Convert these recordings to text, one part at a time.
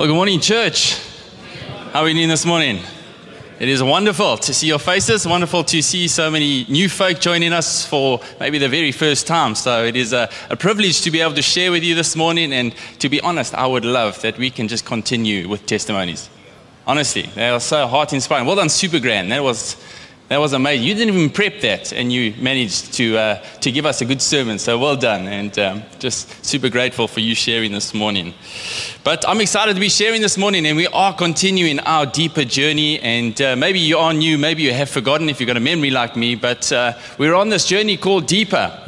Well, good morning, church. How are we doing this morning? It is wonderful to see your faces. Wonderful to see so many new folk joining us for maybe the very first time. So it is a, a, privilege to be able to share with you this morning. And to be honest, I would love that we can just continue with testimonies. Honestly, they are so heart inspiring. Well done, Super Grand. That was that was amazing. You didn't even prep that, and you managed to, uh, to give us a good sermon. So well done, and um, just super grateful for you sharing this morning. But I'm excited to be sharing this morning, and we are continuing our deeper journey. And uh, maybe you are new, maybe you have forgotten if you've got a memory like me, but uh, we're on this journey called Deeper.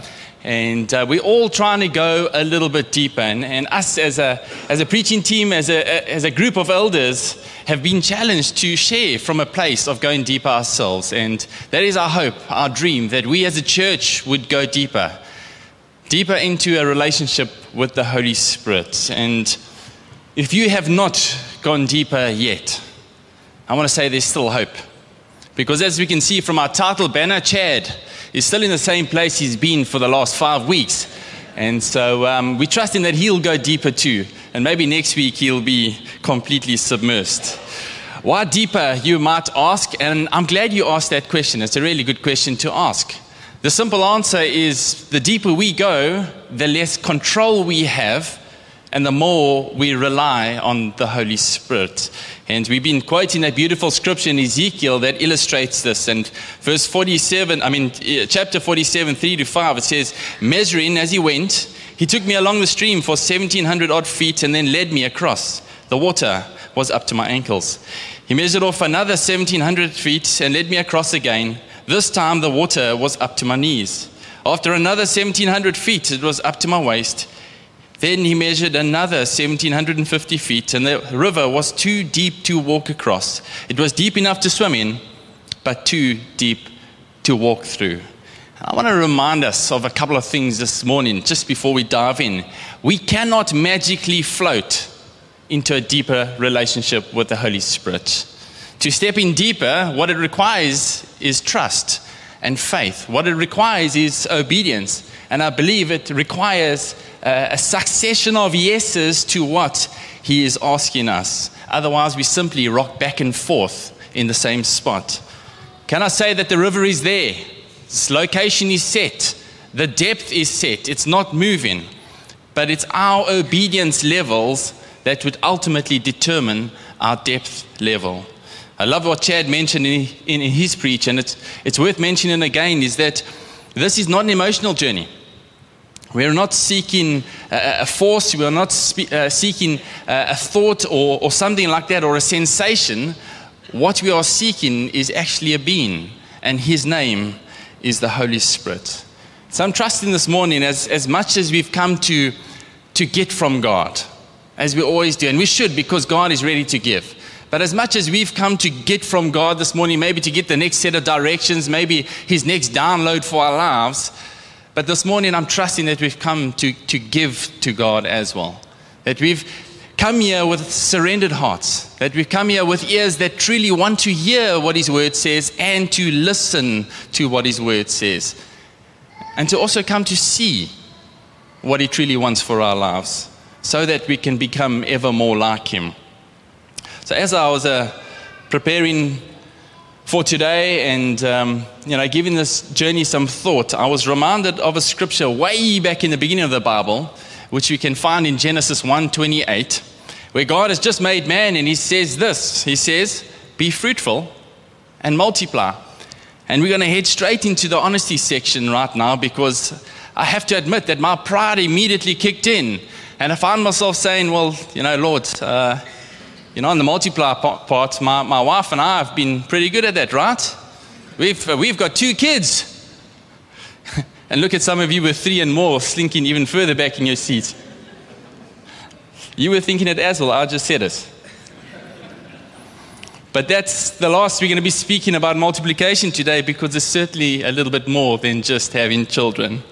And uh, we're all trying to go a little bit deeper. And, and us as a, as a preaching team, as a, as a group of elders, have been challenged to share from a place of going deeper ourselves. And that is our hope, our dream, that we as a church would go deeper, deeper into a relationship with the Holy Spirit. And if you have not gone deeper yet, I want to say there's still hope. Because as we can see from our title banner, Chad is still in the same place he's been for the last five weeks. And so um, we trust in that he'll go deeper too. And maybe next week he'll be completely submersed. Why deeper, you might ask? And I'm glad you asked that question. It's a really good question to ask. The simple answer is the deeper we go, the less control we have and the more we rely on the Holy Spirit. And we've been quoting that beautiful scripture in Ezekiel that illustrates this. And verse 47, I mean, uh, chapter 47, 3 to 5, it says, Measuring as he went, he took me along the stream for 1700 odd feet and then led me across. The water was up to my ankles. He measured off another 1700 feet and led me across again. This time the water was up to my knees. After another 1700 feet, it was up to my waist. Then he measured another 1750 feet, and the river was too deep to walk across. It was deep enough to swim in, but too deep to walk through. I want to remind us of a couple of things this morning, just before we dive in. We cannot magically float into a deeper relationship with the Holy Spirit. To step in deeper, what it requires is trust and faith. What it requires is obedience. And I believe it requires a succession of yeses to what he is asking us. Otherwise, we simply rock back and forth in the same spot. Can I say that the river is there? Its location is set, the depth is set, it's not moving. But it's our obedience levels that would ultimately determine our depth level. I love what Chad mentioned in, in, in his preach, and it's, it's worth mentioning again is that this is not an emotional journey. We are not seeking uh, uh, a force, we are not uh, seeking uh, a thought or, or something like that or a sensation. What we are seeking is actually a being, and his name is the Holy Spirit. So I'm trusting this morning, as, as much as we've come to, to get from God, as we always do, and we should because God is ready to give. But as much as we've come to get from God this morning, maybe to get the next set of directions, maybe His next download for our lives, but this morning, I'm trusting that we've come to, to give to God as well. That we've come here with surrendered hearts. That we've come here with ears that truly want to hear what His word says and to listen to what His word says. And to also come to see what He truly wants for our lives so that we can become ever more like Him. So, as I was uh, preparing for today and um, you know giving this journey some thought. I was reminded of a scripture way back in the beginning of the bible which we can find in genesis 1.28 where god has just made man and he says this. He says be fruitful and multiply. And we're going to head straight into the honesty section right now because i have to admit that my pride immediately kicked in. And i found myself saying well you know lord uh, you know, on the multiplier part, my, my wife and I have been pretty good at that, right? We've, uh, we've got two kids. and look at some of you with three and more slinking even further back in your seats. You were thinking it as well, I just said it. But that's the last we're going to be speaking about multiplication today because it's certainly a little bit more than just having children.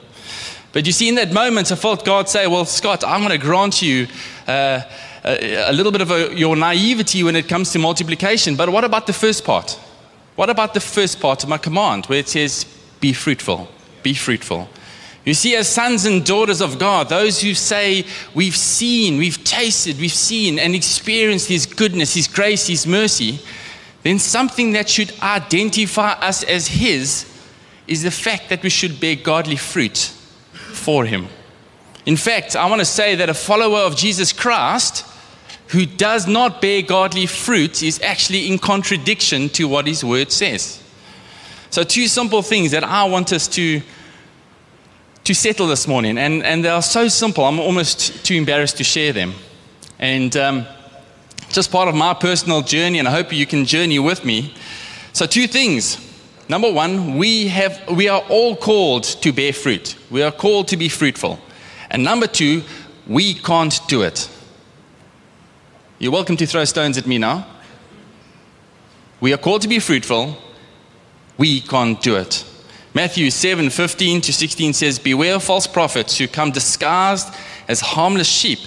But you see, in that moment, I felt God say, Well, Scott, I'm going to grant you. Uh, a, little bit of a, your naivety when it comes to multiplication. But what about the first part? What about the first part of my command where it says, be fruitful, be fruitful? You see, as sons and daughters of God, those who say, We've seen, we've tasted, we've seen and experienced His goodness, His grace, His mercy, then something that should identify us as His is the fact that we should bear godly fruit for Him. In fact, I want to say that a follower of Jesus Christ who does not bear godly fruit is actually in contradiction to what His word says. So, two simple things that I want us to, to settle this morning, and, and they are so simple, I'm almost too embarrassed to share them. And um, just part of my personal journey, and I hope you can journey with me. So, two things. Number one, we, have, we are all called to bear fruit, we are called to be fruitful. And number two, we can't do it. You're welcome to throw stones at me now. We are called to be fruitful, we can't do it. Matthew 7 15 to 16 says, Beware of false prophets who come disguised as harmless sheep,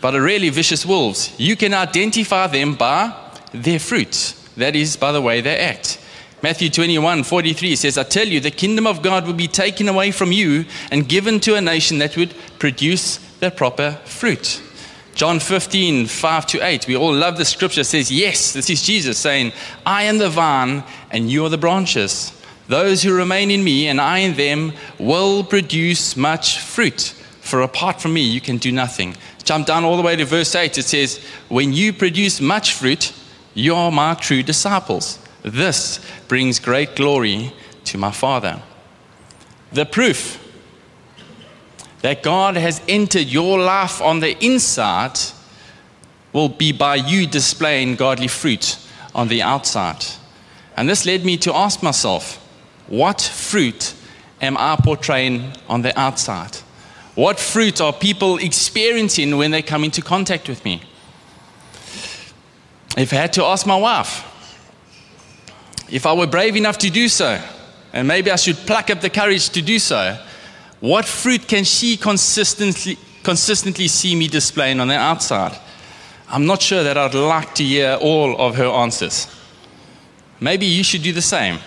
but are really vicious wolves. You can identify them by their fruits. That is, by the way they act. Matthew 21 43 says, I tell you, the kingdom of God will be taken away from you and given to a nation that would produce the proper fruit. John 15, 5 to 8. We all love the scripture. Says, Yes, this is Jesus saying, I am the vine and you are the branches. Those who remain in me and I in them will produce much fruit. For apart from me, you can do nothing. Jump down all the way to verse 8. It says, When you produce much fruit, you are my true disciples. This brings great glory to my Father. The proof that God has entered your life on the inside will be by you displaying godly fruit on the outside. And this led me to ask myself, what fruit am I portraying on the outside? What fruit are people experiencing when they come into contact with me? If I had to ask my wife, if I were brave enough to do so, and maybe I should pluck up the courage to do so, what fruit can she consistently, consistently see me displaying on the outside? I'm not sure that I'd like to hear all of her answers. Maybe you should do the same.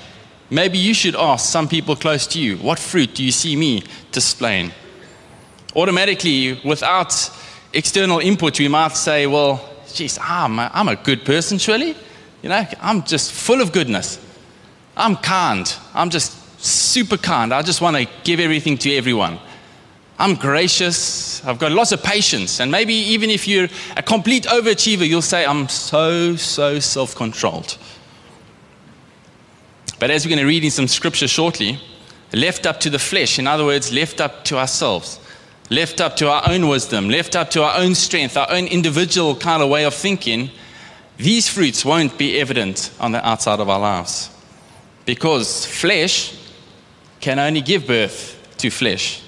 Maybe you should ask some people close to you, what fruit do you see me displaying? Automatically, without external input, we might say, well, geez, I'm a, I'm a good person, surely. You know, I'm just full of goodness. I'm kind. I'm just super kind. I just want to give everything to everyone. I'm gracious. I've got lots of patience. And maybe even if you're a complete overachiever, you'll say, I'm so, so self controlled. But as we're going to read in some scripture shortly, left up to the flesh, in other words, left up to ourselves, left up to our own wisdom, left up to our own strength, our own individual kind of way of thinking, these fruits won't be evident on the outside of our lives. Because flesh can only give birth to flesh.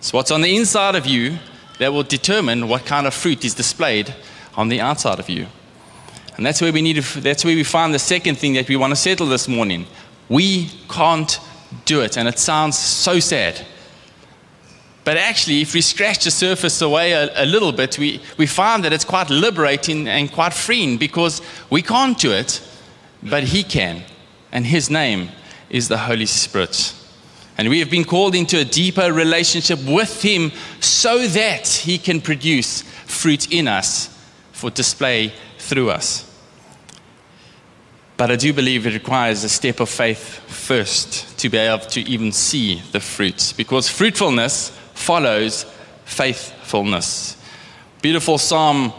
So, what's on the inside of you that will determine what kind of fruit is displayed on the outside of you. And that's where we need to, that's where we find the second thing that we want to settle this morning. We can't do it. And it sounds so sad. But actually, if we scratch the surface away a, a, little bit, we, we find that it's quite liberating and quite freeing because we can't do it, but He can. And His name is the Holy Spirit. And we have been called into a deeper relationship with Him so that He can produce fruit in us for display through us. But I do believe it requires a step of faith first to be able to even see the fruits because fruitfulness follows faithfulness. Beautiful psalm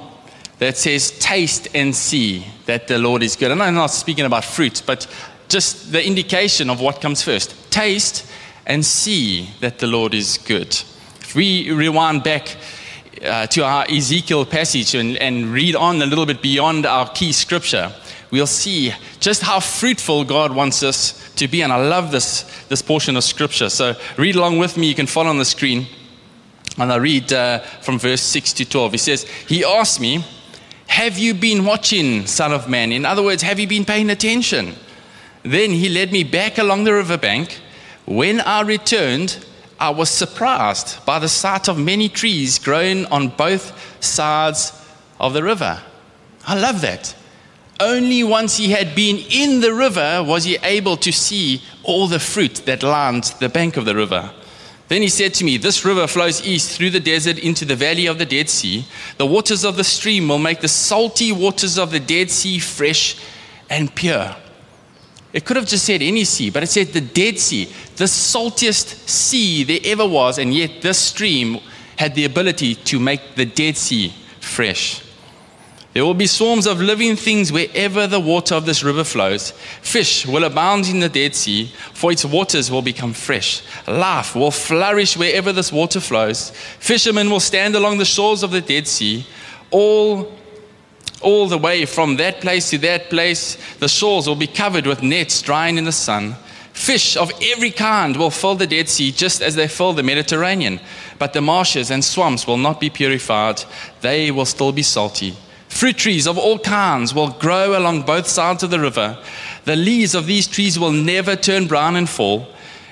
that says, Taste and see that the Lord is good. And I'm not speaking about fruit, but just the indication of what comes first. Taste and see that the Lord is good. If we rewind back uh, to our Ezekiel passage and, and read on a little bit beyond our key scripture, we'll see just how fruitful God wants us to be. And I love this, this portion of scripture. So read along with me. You can follow on the screen. And I read uh, from verse 6 to 12. He says, He asked me, Have you been watching, Son of Man? In other words, have you been paying attention? Then he led me back along the riverbank. When I returned, I was surprised by the sight of many trees growing on both sides of the river. I love that. Only once he had been in the river was he able to see all the fruit that lined the bank of the river. Then he said to me, This river flows east through the desert into the valley of the Dead Sea. The waters of the stream will make the salty waters of the Dead Sea fresh and pure. It could have just said any sea, but it said the Dead Sea, the saltiest sea there ever was, and yet this stream had the ability to make the Dead Sea fresh. There will be swarms of living things wherever the water of this river flows. Fish will abound in the Dead Sea, for its waters will become fresh. Life will flourish wherever this water flows. Fishermen will stand along the shores of the Dead Sea, all, all the way from that place to that place. The shores will be covered with nets drying in the sun. Fish of every kind will fill the Dead Sea just as they fill the Mediterranean. But the marshes and swamps will not be purified, they will still be salty. Fruit trees of all kinds will grow along both sides of the river. The leaves of these trees will never turn brown and fall,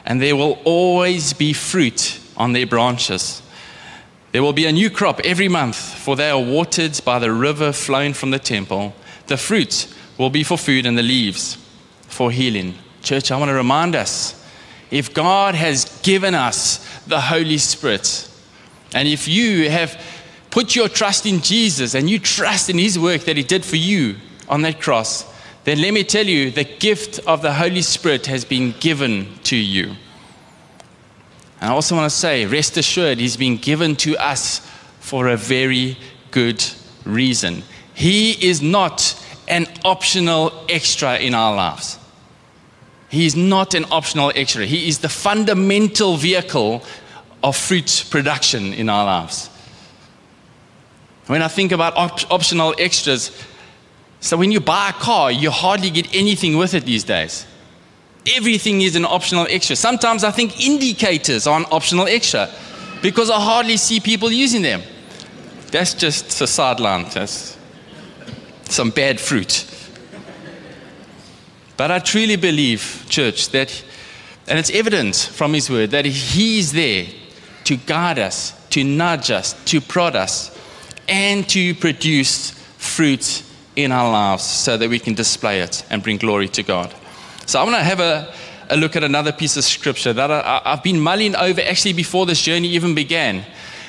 and there will always be fruit on their branches. There will be a new crop every month, for they are watered by the river flowing from the temple. The fruit will be for food, and the leaves for healing. Church, I want to remind us if God has given us the Holy Spirit, and if you have put your trust in Jesus and you trust in His work that He did for you on that cross, then let me tell you the gift of the Holy Spirit has been given to you. And I also want to say, rest assured, He's been given to us for a very good reason. He is not an optional extra in our lives. He is not an optional extra. He is the fundamental vehicle of fruit production in our lives. When I think about op- optional extras, so when you buy a car, you hardly get anything with it these days. Everything is an optional extra. Sometimes I think indicators are an optional extra because I hardly see people using them. That's just a sideline. That's some bad fruit. But I truly believe, church, that, and it's evident from His Word, that He's there to guide us, to nudge us, to prod us and to produce fruit in our lives so that we can display it and bring glory to God. So I want to have a, a look at another piece of scripture that I, have been mulling over actually before this journey even began.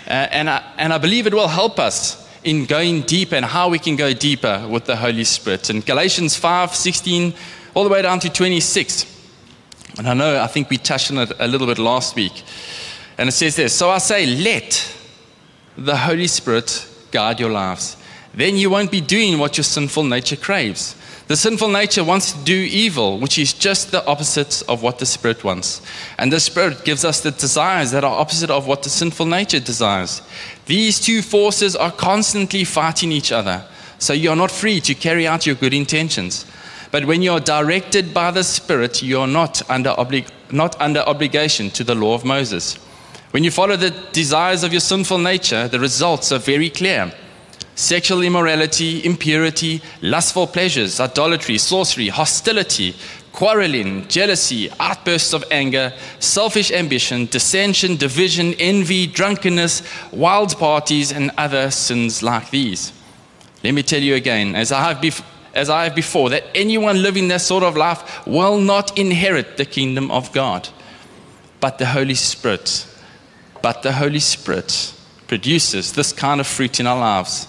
Uh, and, I, and I believe it will help us in going deeper and how we can go deeper with the Holy Spirit. In Galatians 5 16, all the way down to 26. And I know, I think we touched on it a little bit last week. And it says this So I say, let the Holy Spirit guide your lives. Then you won't be doing what your sinful nature craves. The sinful nature wants to do evil, which is just the opposite of what the Spirit wants. And the Spirit gives us the desires that are opposite of what the sinful nature desires. These two forces are constantly fighting each other, so you're not free to carry out your good intentions. But when you're directed by the Spirit, you're not under, obli- not under obligation to the law of Moses. When you follow the desires of your sinful nature, the results are very clear sexual immorality, impurity, lustful pleasures, idolatry, sorcery, hostility, quarreling, jealousy, outbursts of anger, selfish ambition, dissension, division, envy, drunkenness, wild parties, and other sins like these. Let me tell you again, as I have, bef- as I have before, that anyone living that sort of life will not inherit the kingdom of God, but the Holy Spirit but the Holy Spirit produces this kind of fruit in our lives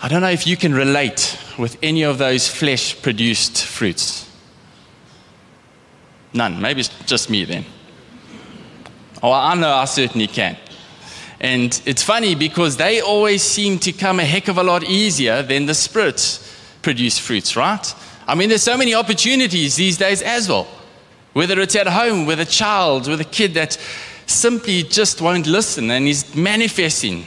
I don't know if you can relate with any of those flesh produced fruits. None. Maybe it's just me then. Oh, I know I certainly can. And it's funny because they always seem to come a heck of a lot easier than the spirit produced fruits, right? I mean, there's so many opportunities these days as well. Whether it's at home with a child, with a kid that simply just won't listen and is manifesting.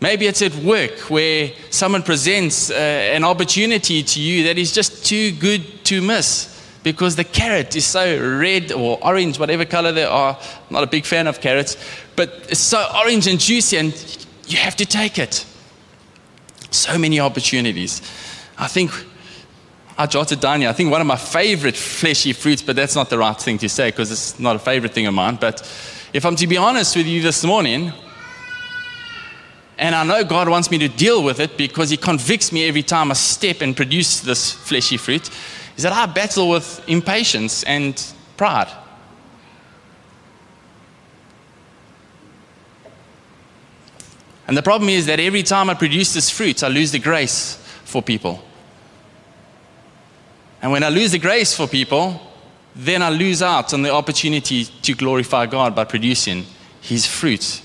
Maybe it's at work where someone presents uh, an opportunity to you that is just too good to miss. because the carrot is so red or orange, whatever color they are. I'm not a big fan of carrots, but it's so orange and juicy, and you have to take it. So many opportunities. I think I jotted down here. I think one of my favorite fleshy fruits, but that's not the right thing to say because it's not a favorite thing of mine. But if I'm to be honest with you this morning, and I know God wants me to deal with it because He convicts me every time I step and produce this fleshy fruit, is that I battle with impatience and pride. And the problem is that every time I produce this fruit, I lose the grace for people. And when I lose the grace for people, then I lose out on the opportunity to glorify God by producing His fruit.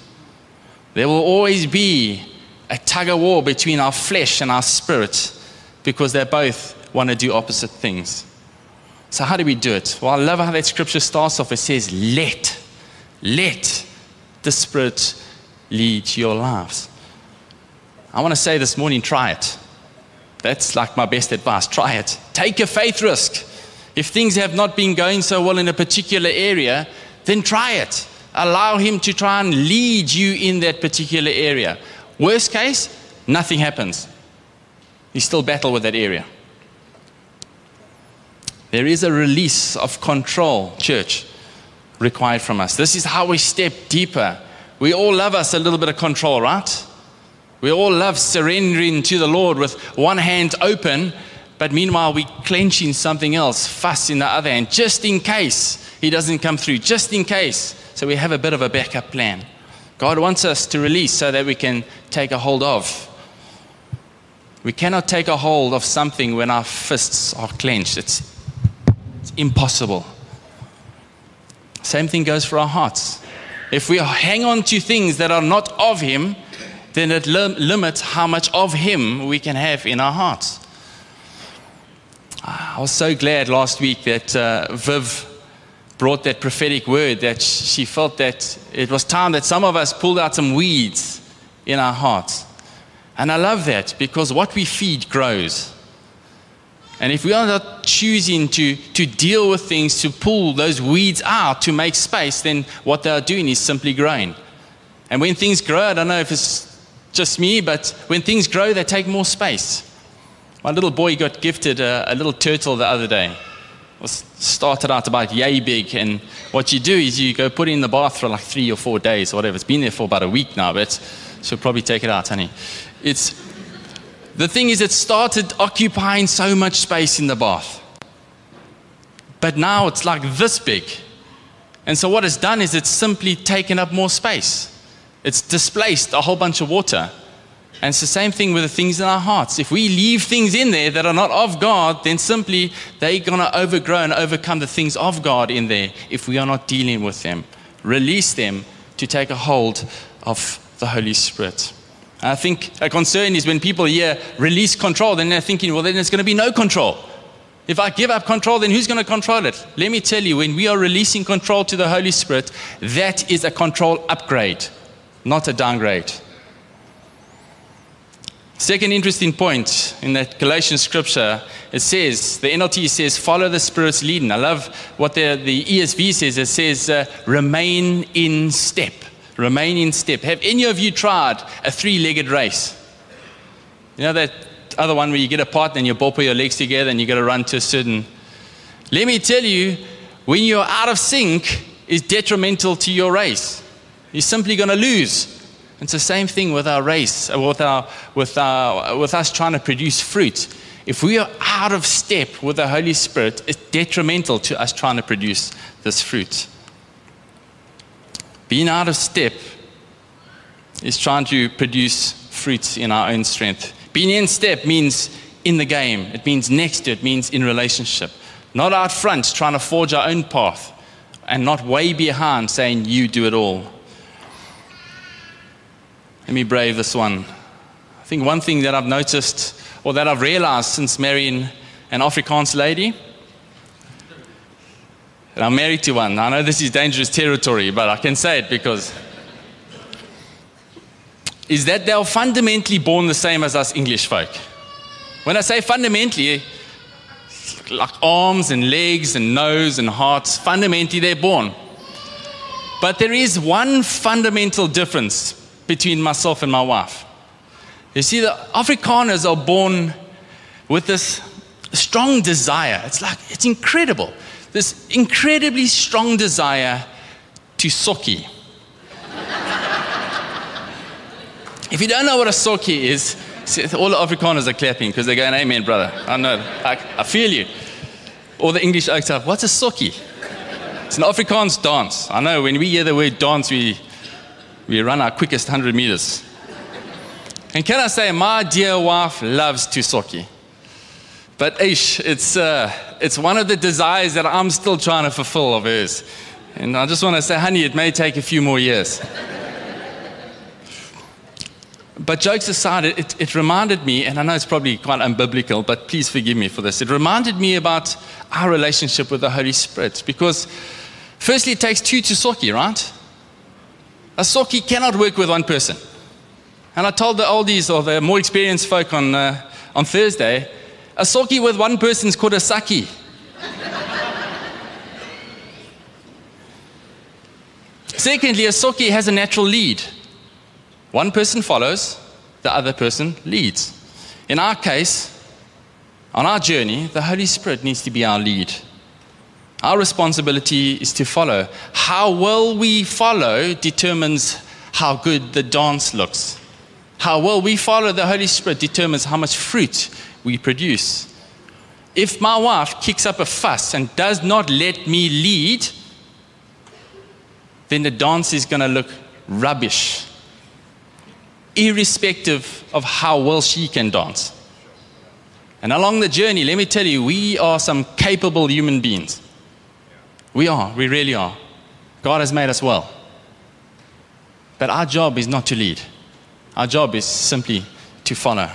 There will always be a tug of war between our flesh and our spirit because they both want to do opposite things. So, how do we do it? Well, I love how that scripture starts off. It says, Let, let the Spirit lead your lives. I want to say this morning, try it. That's like my best advice. Try it. Take a faith risk. If things have not been going so well in a particular area, then try it. Allow Him to try and lead you in that particular area. Worst case, nothing happens. You still battle with that area. There is a release of control, church, required from us. This is how we step deeper we all love us a little bit of control, right? We all love surrendering to the Lord with one hand open, but meanwhile we clenching something else, fuss in the other hand, just in case He doesn't come through, just in case. So we have a bit of a backup plan. God wants us to release so that we can take a hold of. We cannot take a hold of something when our fists are clenched. It's, it's impossible. Same thing goes for our hearts. If we hang on to things that are not of Him, then it lim- limits how much of Him we can have in our hearts. I was so glad last week that uh, Viv brought that prophetic word that she felt that it was time that some of us pulled out some weeds in our hearts. And I love that because what we feed grows. And if we are not choosing to, to deal with things, to pull those weeds out, to make space, then what they are doing is simply growing. And when things grow, I don't know if it's just me, but when things grow, they take more space. My little boy got gifted a, a little turtle the other day. Started out about yay big, and what you do is you go put it in the bath for like three or four days or whatever. It's been there for about a week now, but she'll probably take it out, honey. It's the thing is, it started occupying so much space in the bath. But now it's like this big. And so, what it's done is it's simply taken up more space. It's displaced a whole bunch of water. And it's the same thing with the things in our hearts. If we leave things in there that are not of God, then simply they're going to overgrow and overcome the things of God in there if we are not dealing with them. Release them to take a hold of the Holy Spirit. I think a concern is when people hear release control, then they're thinking, well, then there's going to be no control. If I give up control, then who's going to control it? Let me tell you, when we are releasing control to the Holy Spirit, that is a control upgrade, not a downgrade. Second interesting point in that Galatian scripture, it says, the NLT says, follow the Spirit's leading. I love what the, the ESV says. It says, uh, remain in step. Remain in step. Have any of you tried a three legged race? You know that other one where you get a partner and you put your legs together and you got to run to a certain. Let me tell you, when you're out of sync, is detrimental to your race. You're simply going to lose. It's the same thing with our race, uh, with, our, with, our, with us trying to produce fruit. If we are out of step with the Holy Spirit, it's detrimental to us trying to produce this fruit. Being out of step is trying to produce fruits in our own strength. Being in step means in the game, it means next to it, means in relationship. Not out front trying to forge our own path and not way behind saying, You do it all. Let me brave this one. I think one thing that I've noticed or that I've realized since marrying an Afrikaans lady and I'm married to one. I know this is dangerous territory, but I can say it because. Is that they're fundamentally born the same as us English folk. When I say fundamentally, like arms and legs and nose and hearts. Fundamentally, they're born. But there is one fundamental difference between myself and my wife. You see, the Afrikaners are born with this strong desire. It's like, it's incredible. This incredibly strong desire to sokkie. if you don't know what a sokkie is, all the Afrikaners are clapping because they're going, Amen, brother. I know. I, I feel you. All the English oaks have, What's a sokkie? It's an Afrikaans dance. I know when we hear the word dance, we, we run our quickest 100 meters. And can I say, my dear wife loves to sokkie. But ish, it's, uh, it's one of the desires that I'm still trying to fulfill of hers. And I just want to say, honey, it may take a few more years. but jokes aside, it, it reminded me, and I know it's probably quite unbiblical, but please forgive me for this. It reminded me about our relationship with the Holy Spirit. Because, firstly, it takes two to right? A sokkie cannot work with one person. And I told the oldies or the more experienced folk on, uh, on Thursday a sokkie with one person is called a saki. Secondly, a sokkie has a natural lead. One person follows, the other person leads. In our case, on our journey, the Holy Spirit needs to be our lead. Our responsibility is to follow. How well we follow determines how good the dance looks. How well we follow the Holy Spirit determines how much fruit we produce. If my wife kicks up a fuss and does not let me lead, then the dance is going to look rubbish, irrespective of how well she can dance. And along the journey, let me tell you, we are some capable human beings. We are, we really are. God has made us well. But our job is not to lead, our job is simply to follow.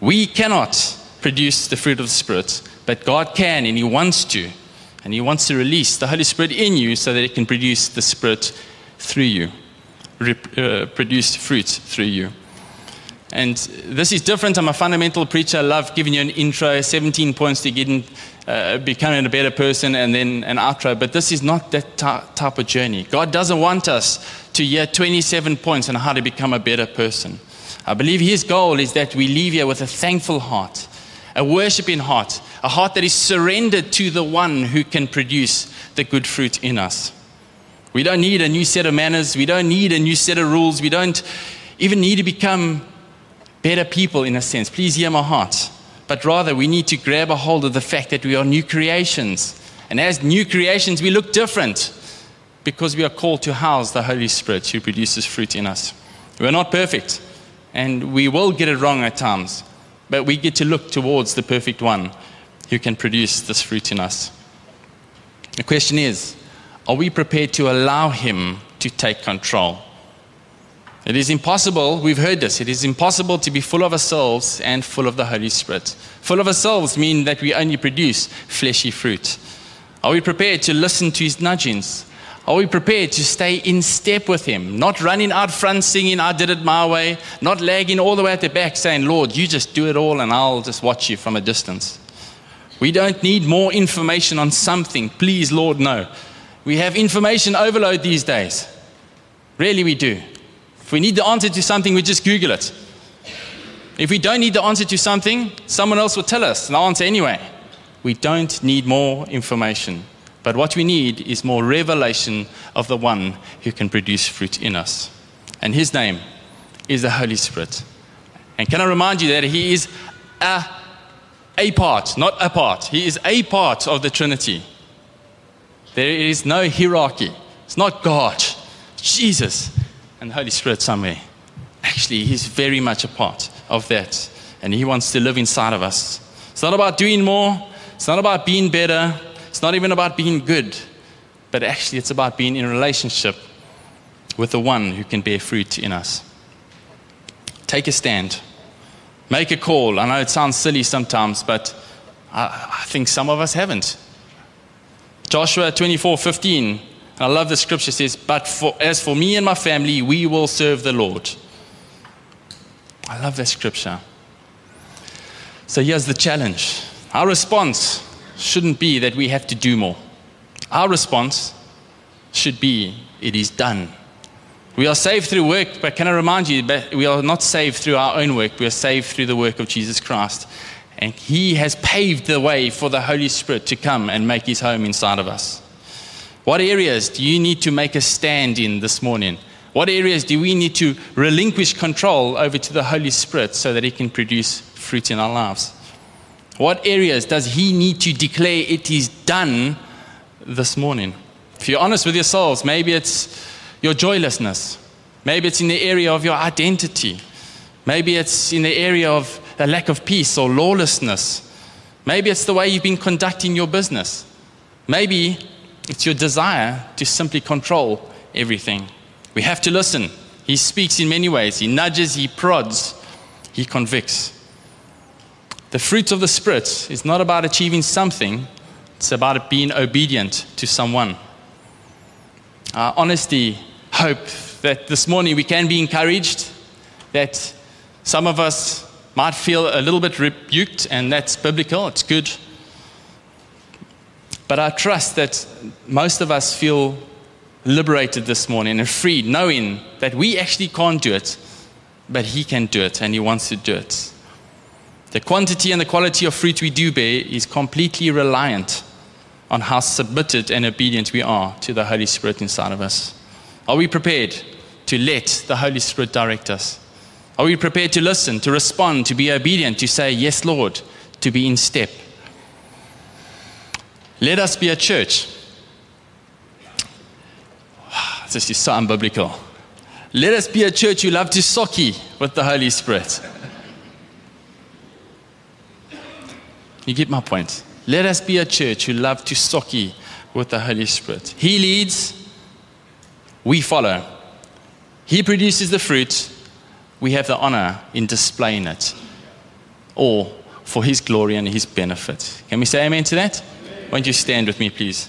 We cannot produce the fruit of the Spirit, but God can and He wants to. And He wants to release the Holy Spirit in you so that it can produce the Spirit through you, uh, produce fruit through you. And this is different. I'm a fundamental preacher. I love giving you an intro, 17 points to getting, uh, becoming a better person, and then an outro. But this is not that type of journey. God doesn't want us to hear 27 points on how to become a better person. I believe his goal is that we leave here with a thankful heart, a worshiping heart, a heart that is surrendered to the one who can produce the good fruit in us. We don't need a new set of manners. We don't need a new set of rules. We don't even need to become better people in a sense. Please hear my heart. But rather, we need to grab a hold of the fact that we are new creations. And as new creations, we look different because we are called to house the Holy Spirit who produces fruit in us. We're not perfect and we will get it wrong at times, but we get to look towards the perfect one who can produce this fruit in us. The question is are we prepared to allow him to take control? It is impossible, we've heard this, it is impossible to be full of ourselves and full of the Holy Spirit. Full of ourselves means that we only produce fleshy fruit. Are we prepared to listen to his nudgings? Are we prepared to stay in step with Him? Not running out front singing, I did it my way, not lagging all the way at the back saying, Lord, you just do it all and I'll just watch you from a distance. We don't need more information on something. Please, Lord, no. We have information overload these days. Really, we do. If we need the answer to something, we just Google it. If we don't need the answer to something, someone else will tell us the answer anyway. We don't need more information. But what we need is more revelation of the one who can produce fruit in us. And his name is the Holy Spirit. And can I remind you that he is a, a part, not a part. He is a part of the Trinity. There is no hierarchy. It's not God, Jesus, and the Holy Spirit somewhere. Actually, he's very much a part of that. And he wants to live inside of us. It's not about doing more, it's not about being better, it's not even about being good, but actually, it's about being in relationship with the one who can bear fruit in us. Take a stand, make a call. I know it sounds silly sometimes, but I, I think some of us haven't. Joshua 24 15, and I love the scripture says, But for, as for me and my family, we will serve the Lord. I love that scripture. So here's the challenge Our response shouldn't be that we have to do more. Our response should be, it is done. We are saved through work, but can I remind you we are not saved through our own work, we are saved through the work of Jesus Christ. And He has paved the way for the Holy Spirit to come and make His home inside of us. What areas do you need to make a stand in this morning? What areas do we need to relinquish control over to the Holy Spirit so that He can produce fruit in our lives? What areas does He need to declare it is done this morning? If you're honest with yourselves, maybe it's your joylessness. Maybe it's in the area of your identity. Maybe it's in the area of a lack of peace or lawlessness. Maybe it's the way you've been conducting your business. Maybe it's your desire to simply control everything. We have to listen. He speaks in many ways. He nudges, he prods, he convicts. The fruit of the Spirit is not about achieving something, it's about being obedient to someone. Our honesty, hope that this morning we can be encouraged, that some of us might feel a little bit rebuked, and that's biblical, it's good. But I trust that most of us feel liberated this morning and freed, knowing that we actually can't do it, but He can do it, and He wants to do it. The quantity and the quality of fruit we do bear is completely reliant on how submitted and obedient we are to the Holy Spirit inside of us. Are we prepared to let the Holy Spirit direct us? Are we prepared to listen, to respond, to be obedient, to say, Yes, Lord, to be in step? Let us be a church. This is so unbiblical. Let us be a church who love to sokkie with the Holy Spirit. You get my point. Let us be a church who love to sokkie with the Holy Spirit. He leads, we follow. He produces the fruit, we have the honor in displaying it. All for His glory and His benefit. Can we say amen to that? Won't you stand with me, please?